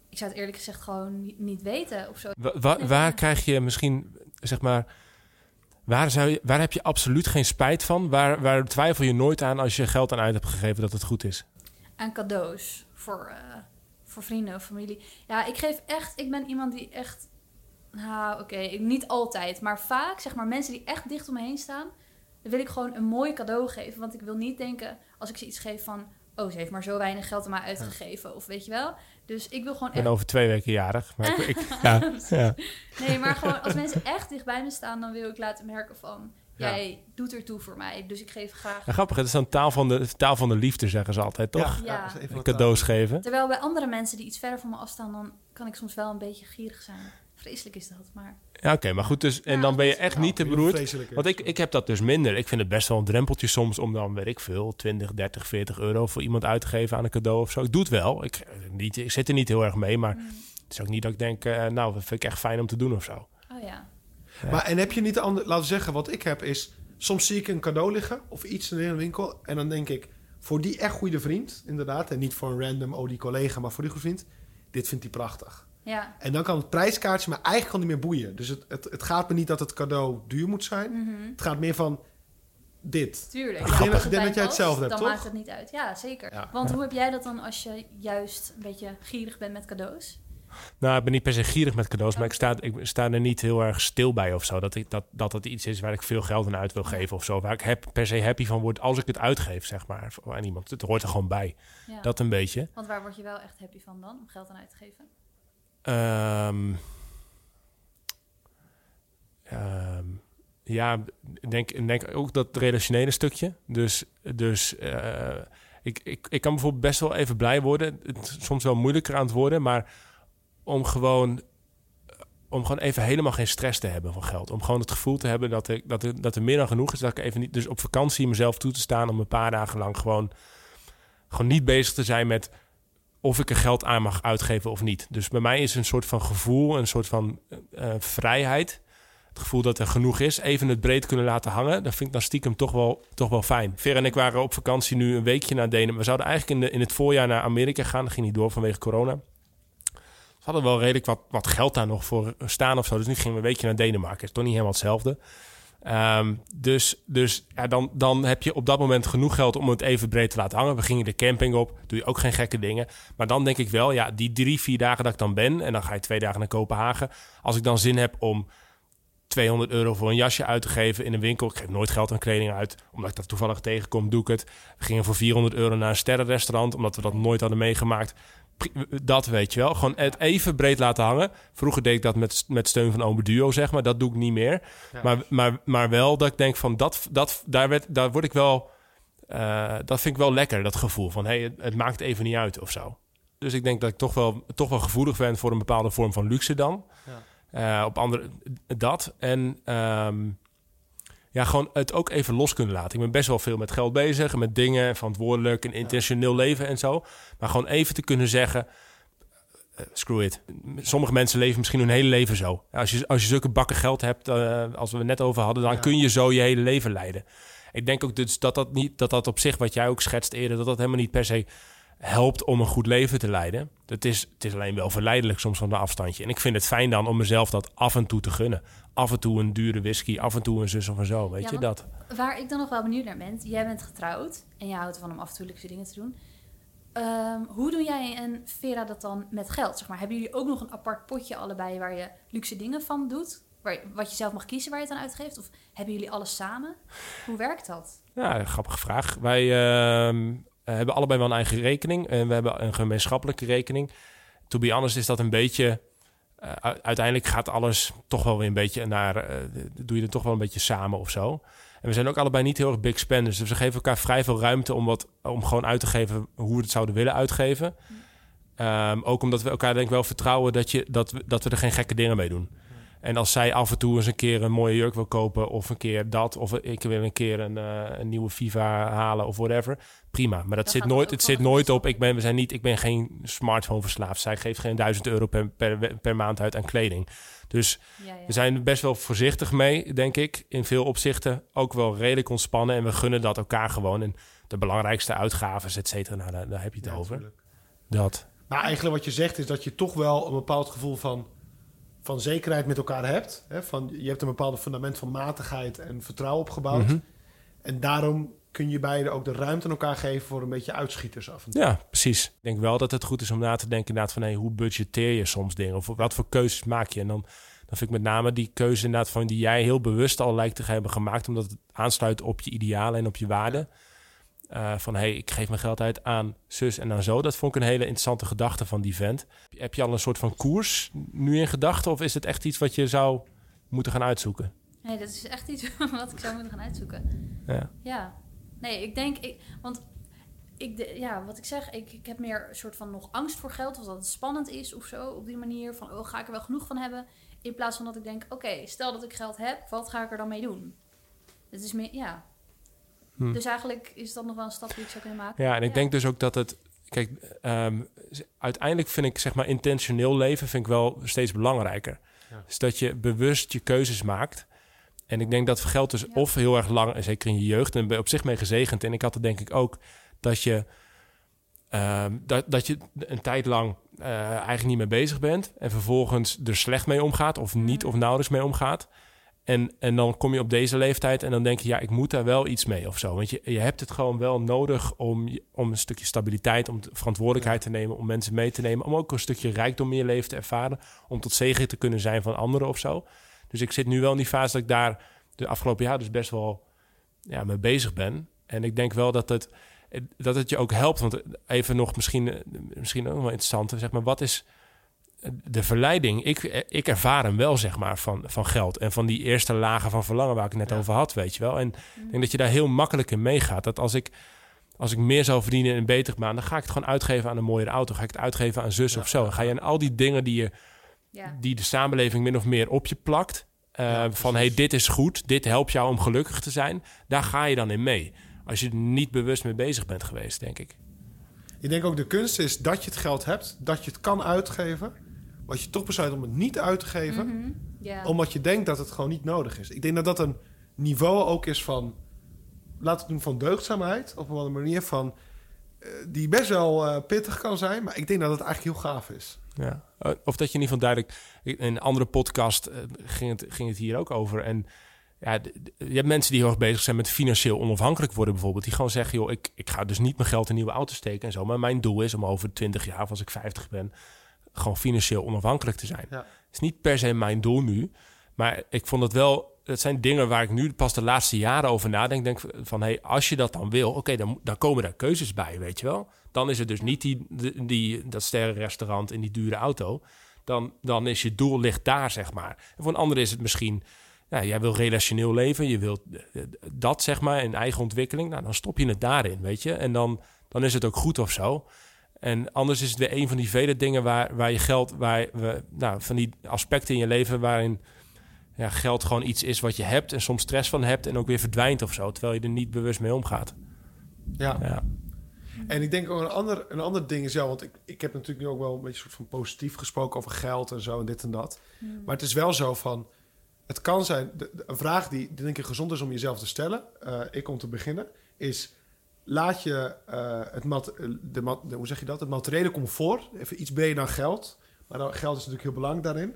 ik zou het eerlijk gezegd gewoon niet, weten of zo. Wa- wa- waar krijg je misschien, zeg maar, waar, zou je, waar heb je absoluut geen spijt van? Waar, waar twijfel je nooit aan als je geld aan uit hebt gegeven dat het goed is? aan cadeaus voor, eh, voor vrienden of familie. Ja, ik geef echt, ik ben iemand die echt, nou oké, niet altijd, maar vaak, zeg maar, mensen die echt dicht om me heen staan, dan wil ik gewoon een mooi cadeau geven. Want ik wil niet denken, als ik ze iets geef van, oh, ze heeft maar zo weinig geld aan mij uitgegeven, of weet je wel. Dus ik wil gewoon Ik ben echt, over twee weken jarig. Maar ik, ik- ja, ja. nee, maar gewoon als mensen echt dicht bij me staan, dan wil ik laten merken van, Ja. jij doet ertoe voor mij, dus ik geef graag. Ja, grappig, het is dan taal van, de, taal van de liefde, zeggen ze altijd, toch? Ja. wat Cadeaus geven. Terwijl bij andere mensen die iets verder van me afstaan, dan kan ik soms wel een beetje gierig zijn. Vreselijk is dat, maar... Ja, oké, maar goed, dus, en Ja, dan ben je echt niet te beroerd. Want ik, ik heb dat dus minder. Ik vind het best wel een drempeltje soms om dan, weet ik veel, 20, 30, 40 euro voor iemand uit te geven aan een cadeau of zo. Ik doe het wel. Ik, eh, niet, ik zit er niet heel erg mee, maar Mm. het is ook niet dat ik denk, eh, nou, dat vind ik echt fijn om te doen of zo. Oh ja. Maar en heb je niet de andere... Laten we zeggen, wat ik heb is... Soms zie ik een cadeau liggen of iets in een winkel. En dan denk ik, voor die echt goede vriend, inderdaad. En niet voor een random Odi collega, maar voor die goede vriend. Dit vindt hij prachtig. Ja. En dan kan het prijskaartje me eigenlijk gewoon niet meer boeien. Dus het, het, het gaat me niet dat het cadeau duur moet zijn. Mhm. Het gaat meer van dit. Tuurlijk. Ik denk dat- jij hetzelfde hebt, Dan toch? maakt het niet uit. Ja, zeker. Ja. Want hoe heb jij dat dan als je juist een beetje gierig bent met cadeaus? Nou, ik ben niet per se gierig met cadeaus, maar ik sta, ik sta er niet heel erg stil bij of zo. Dat, ik, dat, dat het iets is waar ik veel geld aan uit wil geven of zo. Waar ik heb, per se happy van word als ik het uitgeef, zeg maar, voor- aan iemand. Het hoort er gewoon bij. Ja. Dat een beetje. Want waar word je wel echt happy van dan, om geld aan uit te geven? Ehm, ehm, ja, denk, denk ook dat relationele stukje. Dus, dus eh, ik, ik, ik kan bijvoorbeeld best wel even blij worden. Het soms wel moeilijker aan het worden, maar om gewoon, om gewoon even helemaal geen stress te hebben van geld. Om gewoon het gevoel te hebben dat, dat, er, dat er meer dan genoeg is. Dat ik even niet, dus op vakantie mezelf toe te staan om een paar dagen lang gewoon, gewoon niet bezig te zijn met of ik er geld aan mag uitgeven of niet. Dus bij mij is een soort van gevoel, een soort van eh, vrijheid. Het gevoel dat er genoeg is. Even het breed kunnen laten hangen. Dat vind ik dan stiekem toch wel, toch wel fijn. Ver en ik waren op vakantie nu een weekje naar Denemarken. We zouden eigenlijk in, de, in het voorjaar naar Amerika gaan. Dat ging niet door vanwege corona. We hadden wel redelijk wat, wat geld daar nog voor staan of zo. Dus nu gingen we een weekje naar Denemarken. Is toch niet helemaal hetzelfde. Ehm, dus dus ja, dan, dan heb je op dat moment genoeg geld om het even breed te laten hangen. We gingen de camping op, doe je ook geen gekke dingen. Maar dan denk ik wel, ja, die drie, vier dagen dat ik dan ben... en dan ga je twee dagen naar Kopenhagen. Als ik dan zin heb om 200 euro voor een jasje uit te geven in een winkel... ik geef nooit geld aan kleding uit, omdat ik dat toevallig tegenkom, doe ik het. We gingen voor 400 euro naar een sterrenrestaurant... omdat we dat nooit hadden meegemaakt. Dat weet je wel. Gewoon het even breed laten hangen. Vroeger deed ik dat met, met steun van Ome Duo, zeg maar. Dat doe ik niet meer. Maar, maar, maar wel dat ik denk van, dat, dat, daar, werd, daar word ik wel... eh, dat vind ik wel lekker, dat gevoel van... Hey, het, het maakt even niet uit of zo. Dus ik denk dat ik toch wel, toch wel gevoelig ben voor een bepaalde vorm van luxe dan. Eh, op andere, dat. En ehm, ja, gewoon het ook even los kunnen laten. Ik ben best wel veel met geld bezig, en met dingen, verantwoordelijk, een intentioneel leven en zo. Maar gewoon even te kunnen zeggen, eh, screw it. Sommige mensen leven misschien hun hele leven zo. Als je, als je zulke bakken geld hebt, eh, als we het net over hadden, dan Ja. kun je zo je hele leven leiden. Ik denk ook dus dat dat, niet, dat dat op zich, wat jij ook schetst eerder, dat dat helemaal niet per se helpt om een goed leven te leiden. Het is, het is alleen wel verleidelijk soms van een afstandje. En ik vind het fijn dan om mezelf dat af en toe te gunnen. Af en toe een dure whisky, af en toe een zus of een zo, weet Ja, je dat? Waar ik dan nog wel benieuwd naar ben, jij bent getrouwd en je houdt ervan om af en toe luxe dingen te doen. Ehm, hoe doen jij en Vera dat dan met geld? Zeg maar, hebben jullie ook nog een apart potje allebei waar je luxe dingen van doet? Waar, wat je zelf mag kiezen waar je het aan uitgeeft? Of hebben jullie alles samen? Hoe werkt dat? Ja, grappige vraag. Wij ehm, hebben allebei wel een eigen rekening en we hebben een gemeenschappelijke rekening. To be honest is dat een beetje... eh, uiteindelijk gaat alles toch wel weer een beetje naar... eh, doe je het toch wel een beetje samen of zo. En we zijn ook allebei niet heel erg big spenders. Dus we geven elkaar vrij veel ruimte om, wat, om gewoon uit te geven hoe we het zouden willen uitgeven. Ehm, ook omdat we elkaar denk ik wel vertrouwen dat, je, dat, we, dat we er geen gekke dingen mee doen. En als zij af en toe eens een keer een mooie jurk wil kopen... of een keer dat, of ik wil een keer een, eh, een nieuwe FIFA halen of whatever... prima. Maar dat Dan zit nooit, het zit nooit op... Ik ben, we zijn niet, ik ben geen smartphone verslaafd. Zij geeft geen duizend euro per, per, per maand uit aan kleding. Dus Ja, ja. we zijn er best wel voorzichtig mee, denk ik. In veel opzichten ook wel redelijk ontspannen. En we gunnen dat elkaar gewoon. En de belangrijkste uitgaven, et cetera, nou, daar, daar heb je het Ja, over. Dat. Maar eigenlijk wat je zegt is dat je toch wel een bepaald gevoel van, van zekerheid met elkaar hebt. Hè? Van, je hebt een bepaald fundament van matigheid en vertrouwen opgebouwd. Mhm. En daarom kun je beiden ook de ruimte aan elkaar geven voor een beetje uitschieters af en toe. Ja, precies. Ik denk wel dat het goed is om na te denken inderdaad van... Hey, hoe budgetteer je soms dingen? Of wat voor keuzes maak je? En dan, dan vind ik met name die keuze inderdaad van... die jij heel bewust al lijkt te hebben gemaakt... omdat het aansluit op je idealen en op je waarden. Eh, van, hey, ik geef mijn geld uit aan zus en aan zo. Dat vond ik een hele interessante gedachte van die vent. Heb je al een soort van koers nu in gedachten? Of is het echt iets wat je zou moeten gaan uitzoeken? Nee, dat is echt iets wat ik zou moeten gaan uitzoeken. Ja. Ja. Nee, ik denk... Ik, want ik, de, ja, wat ik zeg, ik, ik heb meer een soort van nog angst voor geld. Of dat het spannend is of zo. Op die manier van, oh, ga ik er wel genoeg van hebben? In plaats van dat ik denk, oké, stel dat ik geld heb. Wat ga ik er dan mee doen? Het is meer, ja. Hm. Dus eigenlijk is dat nog wel een stap die ik zou kunnen maken. Ja, en ik denk dus ook dat het. Kijk, ehm, uiteindelijk vind ik zeg maar intentioneel leven vind ik wel steeds belangrijker. Ja. Dus dat je bewust je keuzes maakt. En ik denk dat geld dus Ja. of heel erg lang, en zeker in je jeugd, en ben je op zich mee gezegend. En ik had het denk ik ook dat je, ehm, dat, dat je een tijd lang eh, eigenlijk niet mee bezig bent. En vervolgens er slecht mee omgaat, of niet, Mm. of nauwelijks mee omgaat. En, en dan kom je op deze leeftijd en dan denk je, ja, ik moet daar wel iets mee of zo. Want je, je hebt het gewoon wel nodig om, om een stukje stabiliteit, om verantwoordelijkheid te nemen, om mensen mee te nemen, om ook een stukje rijkdom in je leven te ervaren, om tot zegen te kunnen zijn van anderen of zo. Dus ik zit nu wel in die fase dat ik daar de afgelopen jaar dus best wel ja, mee bezig ben. En ik denk wel dat het, dat het je ook helpt. Want even nog misschien, misschien ook wel interessant, zeg maar, wat is de verleiding, ik, ik ervaar hem wel, zeg maar, van, van geld. En van die eerste lagen van verlangen waar ik het net Ja. over had, weet je wel. En ik denk dat je daar heel makkelijk in meegaat. Dat als ik, als ik meer zou verdienen in een betere baan... dan ga ik het gewoon uitgeven aan een mooiere auto. Ga ik het uitgeven aan zus Ja. of zo. En ga je aan al die dingen die, je, Ja. die de samenleving min of meer op je plakt... eh, Ja, van, hey, dit is goed, dit helpt jou om gelukkig te zijn... daar ga je dan in mee. Als je er niet bewust mee bezig bent geweest, denk ik. Ik denk ook de kunst is dat je het geld hebt, dat je het kan uitgeven. Maar je toch besluit om het niet uit te geven, Mhm. ja. omdat je denkt dat het gewoon niet nodig is. Ik denk dat dat een niveau ook is van, laten we het doen van deugdzaamheid, op een bepaalde manier van, eh, die best wel eh, pittig kan zijn, maar ik denk dat het eigenlijk heel gaaf is. Ja. Eh, Of dat je in ieder geval duidelijk... In een andere podcast ging, het, ging het hier ook over. En ja, je hebt mensen die heel erg bezig zijn met financieel onafhankelijk worden bijvoorbeeld. Die gewoon zeggen, joh, ik, ik ga dus niet mijn geld in nieuwe auto's steken en zo. Maar mijn doel is om over 20 jaar, of als ik 50 ben, gewoon financieel onafhankelijk te zijn. Ja. Het is niet per se mijn doel nu. Maar ik vond het wel... Het zijn dingen waar ik nu pas de laatste jaren over nadenk. Denk van, hey, als je dat dan wil, oké, dan, dan komen daar keuzes bij, weet je wel. Dan is het dus niet die, die, dat sterrenrestaurant in die dure auto. Dan, dan is je doel ligt daar, zeg maar. En voor een ander is het misschien... Jij wil relationeel leven, je wilt eh, eh, dat, zeg maar, in eigen ontwikkeling. Nou, dan stop je het daarin, weet je. En dan, dan is het ook goed of zo. En anders is het weer een van die vele dingen waar, waar je geld, waar we, nou, van die aspecten in je leven waarin ja, geld gewoon iets is wat je hebt en soms stress van hebt en ook weer verdwijnt of zo, terwijl je er niet bewust mee omgaat. Ja. Ja, En ik denk ook een ander, een ander ding is wel, want ik, ik heb natuurlijk nu ook wel een beetje soort van positief gesproken over geld en zo en dit en dat. Maar het is wel zo van, het kan zijn, de- de- een vraag die, die denk ik gezond is om jezelf te stellen, eh, ik om te beginnen, is laat je eh, het, mat, de, mat- de- hoe zeg je dat, het materiële comfort, even iets breder dan geld, maar dan, geld is natuurlijk heel belangrijk daarin,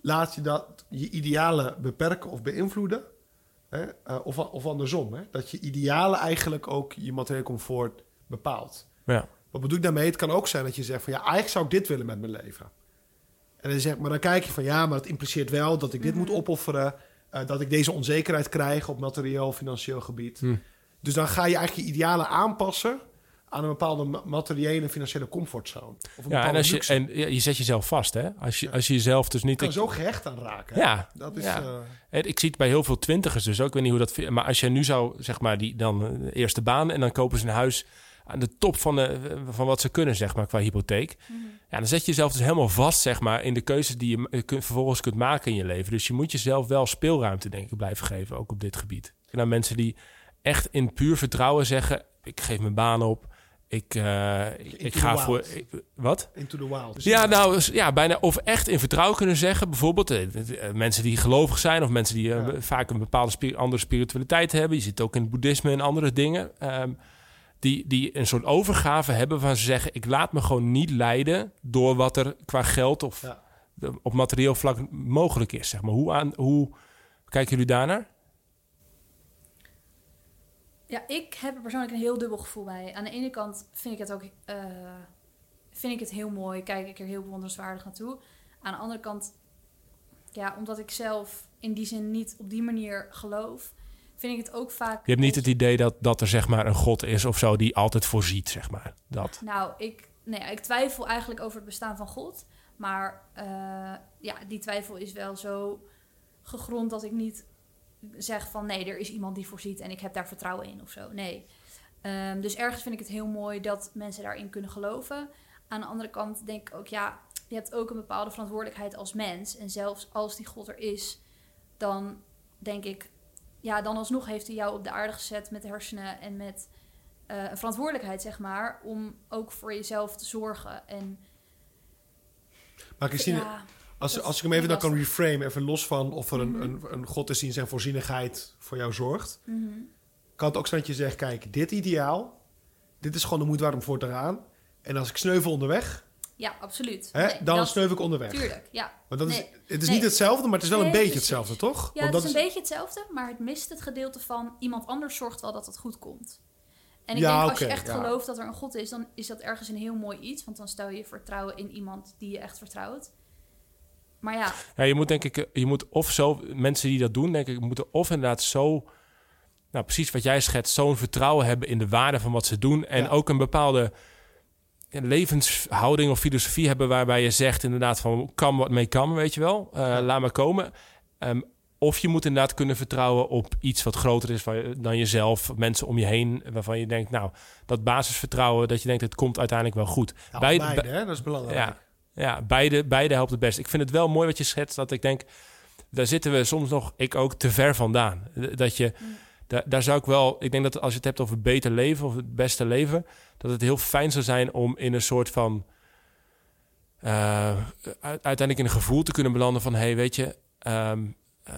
laat je dat je idealen beperken of beïnvloeden, hè? eh, of, of andersom, hè? dat je idealen eigenlijk ook je materiële comfort bepaalt. Ja. Wat bedoel ik daarmee? Het kan ook zijn dat je zegt van ja, eigenlijk zou ik dit willen met mijn leven. En dan zeg, maar dan kijk je van ja, maar het impliceert wel dat ik dit moet opofferen. eh, dat ik deze onzekerheid krijg op materieel, financieel gebied. Hm. Dus dan ga je eigenlijk je idealen aanpassen aan een bepaalde ma- materiële en financiële comfortzone. Of een Ja, en, als je, luxe. en je zet jezelf vast, hè? Als je, als je jezelf dus Je niet... kan zo gehecht aan raken. hè? Ja, Dat is, ja. eh, Ik zie het bij heel veel twintigers dus ook. Ik weet niet hoe dat... Maar als jij nu zou, zeg maar, die dan eh, de eerste baan... en dan kopen ze een huis aan de top van, de, van wat ze kunnen, zeg maar, qua hypotheek. Ja, dan zet je jezelf dus helemaal vast, zeg maar... in de keuzes die je kunt, vervolgens kunt maken in je leven. Dus je moet jezelf wel speelruimte, denk ik, blijven geven. Ook op dit gebied. En dan mensen die echt in puur vertrouwen zeggen... ik geef mijn baan op... Ik, eh, ik, ga voor... ik- wat? into the wild. Dus Ja, nou ja, bijna. Of echt in vertrouwen kunnen zeggen. Bijvoorbeeld eh, eh, mensen die gelovig zijn of mensen die Ja. vaak een bepaalde andere spiritualiteit hebben. Je zit ook in het boeddhisme en andere dingen. ehm, die, die een soort overgave hebben waar ze zeggen: Ik laat me gewoon niet leiden door wat er qua geld of Ja. op materieel vlak mogelijk is. Zeg maar. hoe, aan, hoe kijken jullie daarnaar? Ja, ik heb er persoonlijk een heel dubbel gevoel bij. Aan de ene kant vind ik het ook eh, vind ik het heel mooi, kijk ik er heel bewonderenswaardig naartoe. Aan de andere kant, ja, omdat ik zelf in die zin niet op die manier geloof, vind ik het ook vaak. Je hebt niet het idee dat, dat er zeg maar een God is of zo die altijd voorziet, zeg maar. Dat. Nou, ik, nee, ik twijfel eigenlijk over het bestaan van God. Maar eh, ja, die twijfel is wel zo gegrond dat ik niet zeg van nee, er is iemand die voorziet en ik heb daar vertrouwen in of zo. Nee. Ehm, dus ergens vind ik het heel mooi dat mensen daarin kunnen geloven. Aan de andere kant denk ik ook, ja, je hebt ook een bepaalde verantwoordelijkheid als mens. En zelfs als die God er is, dan denk ik, ja, dan alsnog heeft hij jou op de aarde gezet met hersenen en met eh, een verantwoordelijkheid, zeg maar, om ook voor jezelf te zorgen. En Maar Christine, ja, als, als ik hem even dan kan reframe, even los van of er Mhm. een, een, een God is die in zijn voorzienigheid voor jou zorgt. mhm. kan het ook zijn dat je zegt, kijk, dit ideaal, dit is gewoon de moeite waard om voor te gaan. En als ik sneuvel onderweg, ja, absoluut. hè, Nee, dan dat- sneuvel ik onderweg. Tuurlijk, ja. Maar dat is, het is Nee. niet hetzelfde, maar het is wel een beetje precies. hetzelfde, toch? Ja, Want het dat is een beetje hetzelfde, maar het mist het gedeelte van iemand anders zorgt wel dat het goed komt. En ik Ja, denk, als je echt ja. gelooft dat er een God is, dan is dat ergens een heel mooi iets. Want dan stel je vertrouwen in iemand die je echt vertrouwt. Maar ja, Ja, je moet denk ik, eh, je moet of zo, mensen die dat doen, denk ik, moeten of inderdaad zo, nou precies wat jij schetst, zo'n vertrouwen hebben in de waarde van wat ze doen. En Ja. ook een bepaalde levenshouding of filosofie hebben waarbij je zegt inderdaad van, kan wat mee kan, weet je wel, Eh, laat maar komen. Ehm, of je moet inderdaad kunnen vertrouwen op iets wat groter is dan jezelf, mensen om je heen, waarvan je denkt, nou, dat basisvertrouwen, dat je denkt, het komt uiteindelijk wel goed. Beide- beide, hè? dat is belangrijk. Ja, ja beide, beide helpt het best. Ik vind het wel mooi wat je schetst, dat ik denk, daar zitten we soms nog, ik ook, te ver vandaan. Dat je, daar, daar zou ik wel, ik denk dat als je het hebt over beter leven of het beste leven, dat het heel fijn zou zijn om in een soort van, eh, uiteindelijk in een gevoel te kunnen belanden van, hey, weet je, ehm, eh,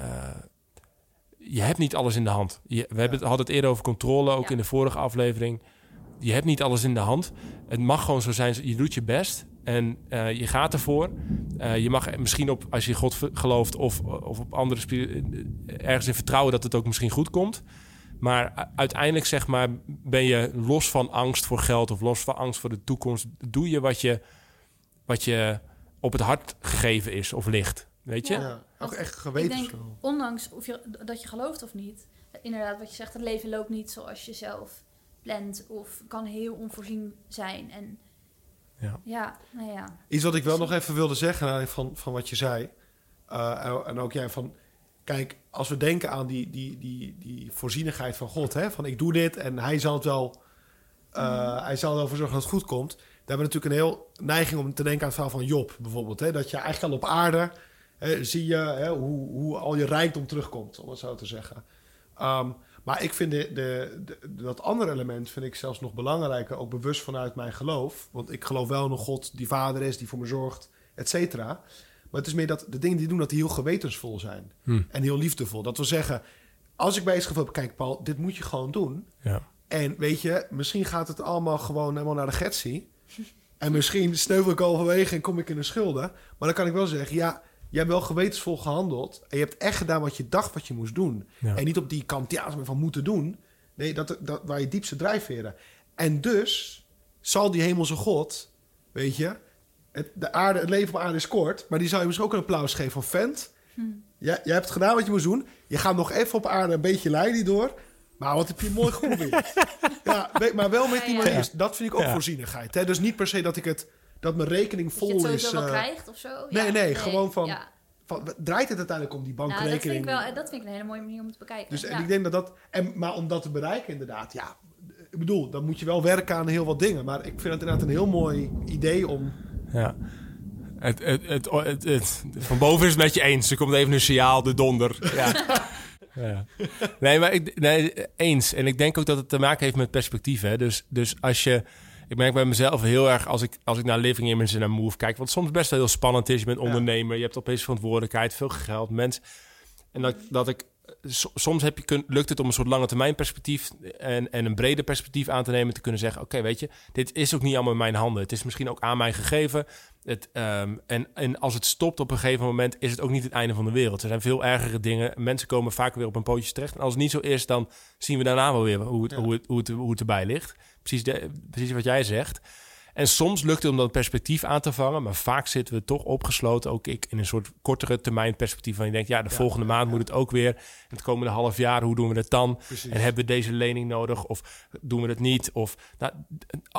je hebt niet alles in de hand. Je, we hebben het, hadden het eerder over controle, ook Ja. in de vorige aflevering. Je hebt niet alles in de hand. Het mag gewoon zo zijn. Je doet je best en eh, je gaat ervoor. Eh, je mag misschien op, als je God gelooft of, of op andere spiri- ergens in vertrouwen dat het ook misschien goed komt. Maar uiteindelijk zeg maar ben je los van angst voor geld of los van angst voor de toekomst. Doe je wat je, wat je op het hart gegeven is of ligt. Weet je? Ja. Ook echt ik geweten. denk, ondanks of je, dat je gelooft of niet, inderdaad wat je zegt, het leven loopt niet zoals je zelf plant of kan heel onvoorzien zijn. En Ja. ja, nou ja. Iets wat ik wel nog even wilde zeggen van, van wat je zei. eh, en, ook jij van... Kijk, als we denken aan die, die, die, die voorzienigheid van God... Hè, van ik doe dit en hij zal het wel... eh, Hij zal er wel voor zorgen dat het goed komt. Daar hebben we natuurlijk een heel neiging om te denken aan het verhaal van Job bijvoorbeeld. Hè, dat je eigenlijk al op aarde... Hè, zie je hè, hoe, hoe al je rijkdom terugkomt, om het zo te zeggen. Ehm, maar ik vind de, de, de- dat andere element vind ik zelfs nog belangrijker, ook bewust vanuit mijn geloof. Want ik geloof wel in een God die vader is, die voor me zorgt, et cetera. Maar het is meer dat de dingen die doen, dat die heel gewetensvol zijn. Hm. En heel liefdevol. Dat wil zeggen, als ik bij je gevoel heb, kijk Paul, dit moet je gewoon doen. Ja. En weet je, misschien gaat het allemaal gewoon helemaal naar de getsie. En misschien sneuvel ik overwege en kom ik in de schulden. Maar dan kan ik wel zeggen, ja, jij hebt wel gewetensvol gehandeld. En je hebt echt gedaan wat je dacht wat je moest doen. Ja. En niet op die kant, ja, van moeten doen. Nee, dat, dat waar je diepste drijfveren. En dus zal die hemelse God, weet je, het, de aarde, het leven op aarde is kort, maar die zou je misschien ook een applaus geven van vent. Ja, jij hebt gedaan wat je moest doen. Je gaat nog even op aarde een beetje leiden door. Maar wat heb je mooi geprobeerd. ja, weet- maar wel met die Ja, ja. manier. Dat vind ik ook Ja. voorzienigheid. Hè? Dus niet per se dat ik het dat mijn rekening Dat je vol het sowieso is. wel eh, krijgt of zo. nee, Ja, nee, gewoon van- Ja. van, draait het uiteindelijk om die Nou, dat vind, bankrekening? ik wel, dat vind ik een hele mooie manier om het te bekijken. Dus en ja. ik denk dat dat. En, maar om dat te bereiken, inderdaad, ja. Ik bedoel, dan moet je wel werken aan heel wat dingen. Maar ik vind het inderdaad een heel mooi idee om. Ja. Het, het, het, het, het- van boven is het met je eens. Er komt even een signaal, de donder. Ja. ja. Nee, maar ik, nee, eens. En ik denk ook dat het te maken heeft met perspectief. Hè? Dus, dus als je... Ik merk bij mezelf heel erg als ik, als ik naar Living Image en naar Move kijk... wat soms best wel heel spannend is. Je bent ondernemer, je hebt opeens verantwoordelijkheid, veel geld, mensen. En dat, dat ik... so- Soms heb je kun, lukt het om een soort lange termijn perspectief en, en een breder perspectief aan te nemen. Te kunnen zeggen: Oké, weet je, dit is ook niet allemaal in mijn handen. Het is misschien ook aan mij gegeven. Het, ehm, en, en als het stopt op een gegeven moment, is het ook niet het einde van de wereld. Er zijn veel ergere dingen. Mensen komen vaak weer op een pootje terecht. En als het niet zo is, dan zien we daarna wel weer hoe het, hoe het, hoe het, hoe het erbij ligt. Precies, de, precies wat jij zegt. En soms lukt het om dat perspectief aan te vangen, maar vaak zitten we toch opgesloten, ook ik, in een soort kortere termijn perspectief. Van je denkt, ja, de volgende maand moet het ook weer. Het komende half jaar, hoe doen we het dan? Precies. En hebben we deze lening nodig? Of doen we het niet? Of nou,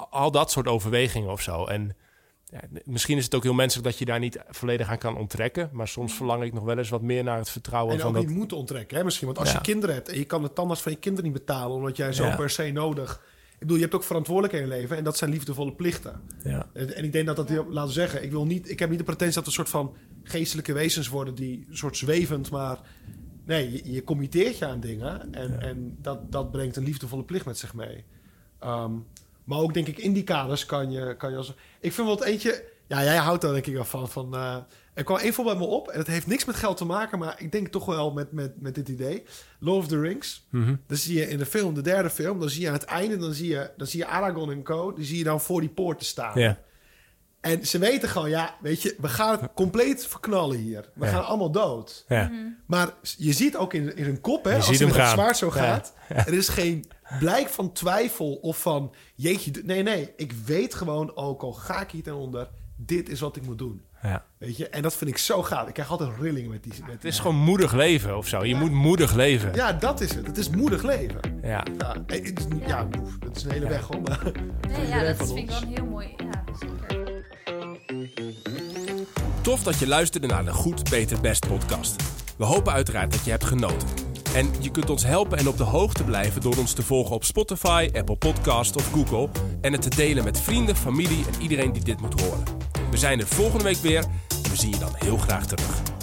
al- dat soort overwegingen of zo. En ja, misschien is het ook heel menselijk dat je daar niet volledig aan kan onttrekken. Maar soms verlang ik nog wel eens wat meer naar het vertrouwen En van ook dat. niet moeten onttrekken, hè, misschien. Want als je kinderen hebt en je kan de tandarts van je kinderen niet betalen, omdat jij zo per se nodig. Ik bedoel, je hebt ook verantwoordelijkheden in je leven en dat zijn liefdevolle plichten. Ja. En, en ik denk dat dat, heel- laten we zeggen, ik, wil niet, ik heb niet de pretentie dat we een soort van geestelijke wezens worden die een soort zwevend, maar nee, je, je committeert je aan dingen en, en dat, dat brengt een liefdevolle plicht met zich mee. Ehm, maar ook denk ik in die kaders kan je, kan je als... Ik vind wel het eentje... Ja, jij houdt daar denk ik wel van. van eh, er kwam één voorbeeld me op en het heeft niks met geld te maken, maar ik denk toch wel met, met, met dit idee. Lord of the Rings. Mhm. Dan zie je in de film, de derde film, dan zie je aan het einde, dan zie je, dan zie je Aragorn en co. Die zie je dan voor die poorten staan. Ja. En ze weten gewoon, ja, weet je, we gaan het compleet verknallen hier. We Ja. gaan allemaal dood. Ja. Maar je ziet ook in, in hun kop, hè, Je als ziet het hem met het zwaard zo Ja. gaat. Er is geen blijk van twijfel of van, jeetje, nee, nee. Ik weet gewoon, ook al ga ik hier ten onder, dit is wat ik moet doen. Ja. Weet je, en dat vind ik zo gaaf. Ik krijg altijd rillingen met die... Met Het is gewoon moedig leven of zo. Je moet moedig leven. Ja, dat is het. Het is moedig leven. Ja. Ja, eh, het is, niet- ja oef, dat is een hele weg. Maar, Nee, ja, dat vind ik wel heel mooi. Ja, zeker. Tof dat je luisterde naar de Goed, Beter, Best podcast. We hopen uiteraard dat je hebt genoten. En je kunt ons helpen en op de hoogte blijven door ons te volgen op Spotify, Apple Podcast of Google. En het te delen met vrienden, familie en iedereen die dit moet horen. We zijn er volgende week weer en we zien je dan heel graag terug.